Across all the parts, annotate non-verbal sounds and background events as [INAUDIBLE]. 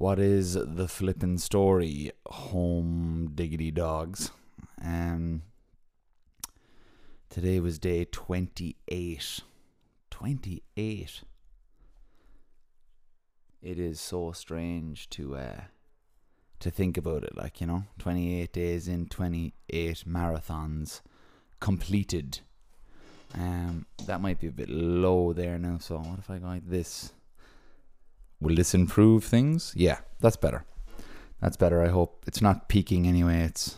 What is the flippin' story, home diggity dogs? Um, today was day 28. 28. It is so strange to uh, to think about it. Like you know, 28 days in, 28 marathons completed. Um, that might be a bit low there now. So what if I go like this? Will this improve things? Yeah, that's better. That's better. I hope it's not peaking anyway. It's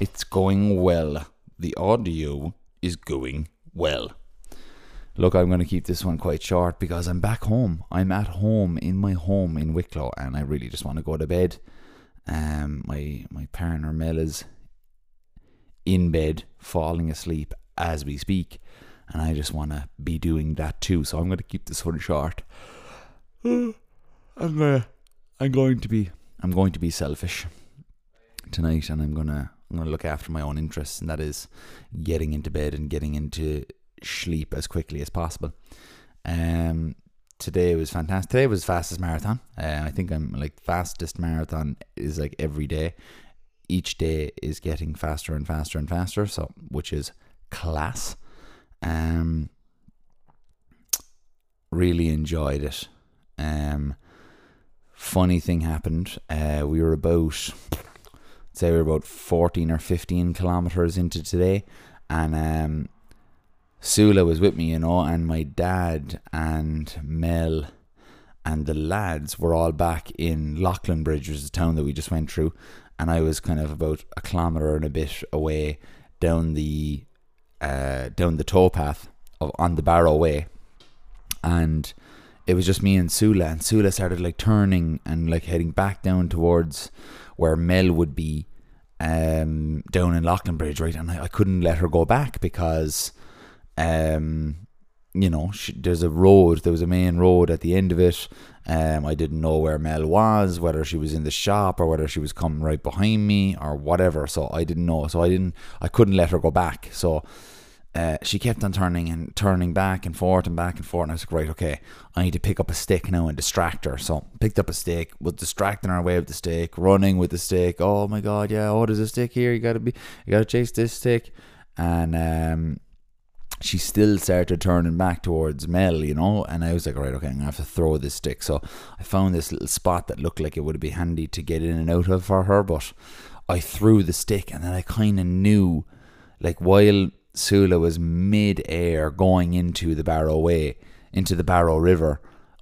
it's going well. The audio is going well. Look, I'm going to keep this one quite short because I'm back home. I'm at home in my home in Wicklow, and I really just want to go to bed. Um, my my partner Mel is in bed, falling asleep as we speak, and I just want to be doing that too. So I'm going to keep this one short. [SIGHS] I'm gonna, I'm going to be, I'm going to be selfish tonight, and I'm gonna, I'm gonna look after my own interests, and that is getting into bed and getting into sleep as quickly as possible. Um, today was fantastic. Today was fastest marathon. Uh, I think I'm like fastest marathon is like every day. Each day is getting faster and faster and faster. So which is class. Um, really enjoyed it. Funny thing happened. Uh, we were about, say, we were about fourteen or fifteen kilometers into today, and um, Sula was with me, you know, and my dad and Mel and the lads were all back in Leighlinbridge, which is the town that we just went through, and I was kind of about a kilometre and a bit away down the uh, down the towpath of on the Barrow Way, and it was just me and Sula, and Sula started like turning and like heading back down towards where Mel would be um, down in Leighlinbridge, right? And I, I couldn't let her go back because um, you know, she, there's a road, there was a main road at the end of it. Um, I didn't know where Mel was, whether she was in the shop or whether she was coming right behind me or whatever. So I didn't know. So I didn't, I couldn't let her go back. So uh, she kept on turning and turning back and forth and back and forth. And I was like, right, okay, I need to pick up a stick now and distract her. So picked up a stick, was distracting her away with the stick, running with the stick. Oh my god, yeah, oh, there's a stick here. You gotta be, you gotta chase this stick. And um, she still started turning back towards Mel, you know, and I was like, right, okay, I'm gonna have to throw this stick. So I found this little spot that looked like it would be handy to get in and out of for her, but I threw the stick and then I kind of knew, like, while Sula was mid air going into the Barrow Way, into the Barrow River,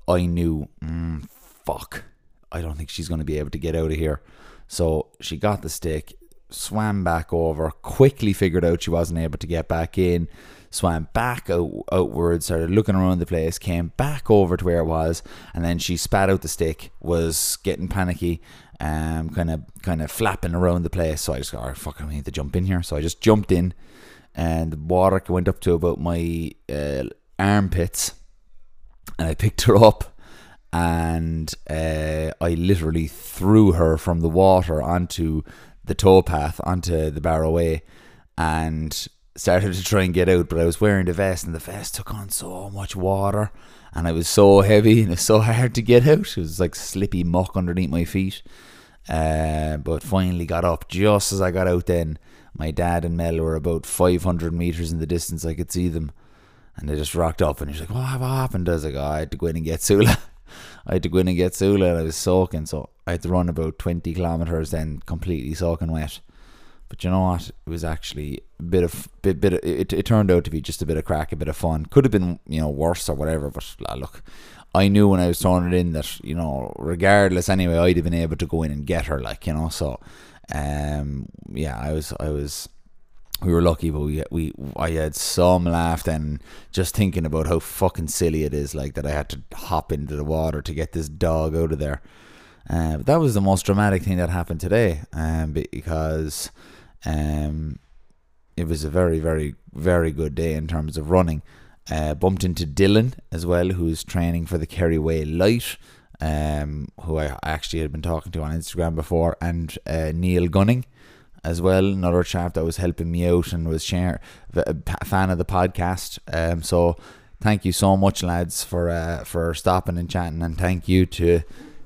I knew, mm, fuck, I don't think she's going to be able to get out of here. So she got the stick, swam back over, quickly figured out she wasn't able to get back in swam back out, outwards, started looking around the place, came back over to where it was, and then she spat out the stick, was getting panicky, um, kind of kind of flapping around the place. So I just got, oh, fuck, I need to jump in here. So I just jumped in, and the water went up to about my uh, armpits, and I picked her up. And uh, I literally threw her from the water onto the towpath, onto the Barrow Way, and started to try and get out, but I was wearing the vest, and the vest took on so much water, and I was so heavy, and it was so hard to get out. It was like slippy muck underneath my feet. Uh, but finally got up just as I got out. Then my dad and Mel were about 500 meters in the distance. I could see them, and they just rocked up, and he's like, "What, happened?" I was like, oh, "I had to go in and get Sula." [LAUGHS] I had to go in and get Sula, and I was soaking, so I had to run about 20 kilometers, then completely soaking wet. But you know what? It was actually a bit of bit bit. Of, it it turned out to be just a bit of crack, a bit of fun. Could have been you know worse or whatever. But uh, look, I knew when I was throwing it in that you know regardless anyway, I'd have been able to go in and get her. Like you know, so um yeah, I was I was we were lucky, but we we I had some laugh and just thinking about how fucking silly it is, like that I had to hop into the water to get this dog out of there. Uh, but that was the most dramatic thing that happened today, um, because um, it was a very, very, very good day in terms of running. Uh, bumped into Dylan as well, who's training for the Kerryway Light, um, who I actually had been talking to on Instagram before, and uh, Neil Gunning as well, another chap that was helping me out and was share, a fan of the podcast. Um, so thank you so much, lads, for uh, for stopping and chatting, and thank you to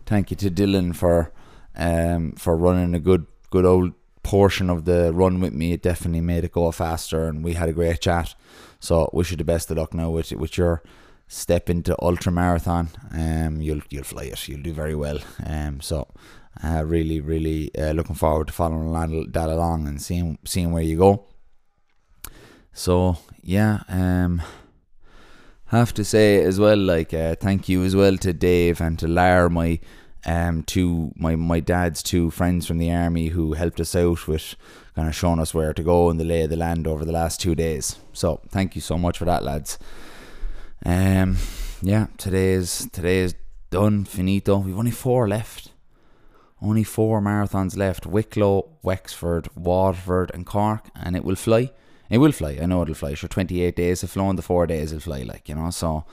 thank you to Dylan for um for running a good good old portion of the run with me. It definitely made it go faster, and we had a great chat. So wish you the best of luck now with with your step into ultra marathon. Um, you'll you'll fly it. You'll do very well. Um, so uh, really really uh, looking forward to following that along and seeing seeing where you go. So yeah, um, have to say as well, like uh, thank you as well to Dave and to Lar, my um, to my my dad's two friends from the army who helped us out with kind of showing us where to go and the lay of the land over the last two days. So thank you so much for that, lads. Um, yeah, today is today is done, finito. We've only four left. Only four marathons left: Wicklow, Wexford, Waterford, and Cork, and it will fly. It will fly. I know it'll fly. Sure, 28 days have flown. The four days will fly. Like you know, so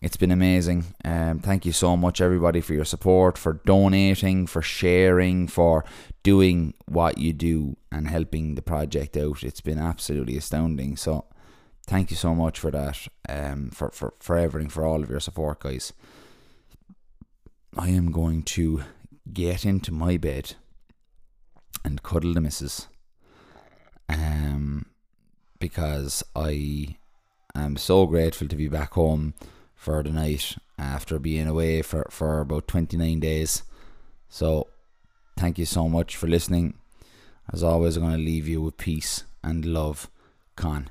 it's been amazing. Um, thank you so much, everybody, for your support, for donating, for sharing, for doing what you do and helping the project out. It's been absolutely astounding. So, thank you so much for that, um, for, for, for everything, for all of your support, guys. I am going to get into my bed and cuddle the missus. Um, because I am so grateful to be back home for the night after being away for, for about 29 days. So, thank you so much for listening. As always, I'm going to leave you with peace and love. Con.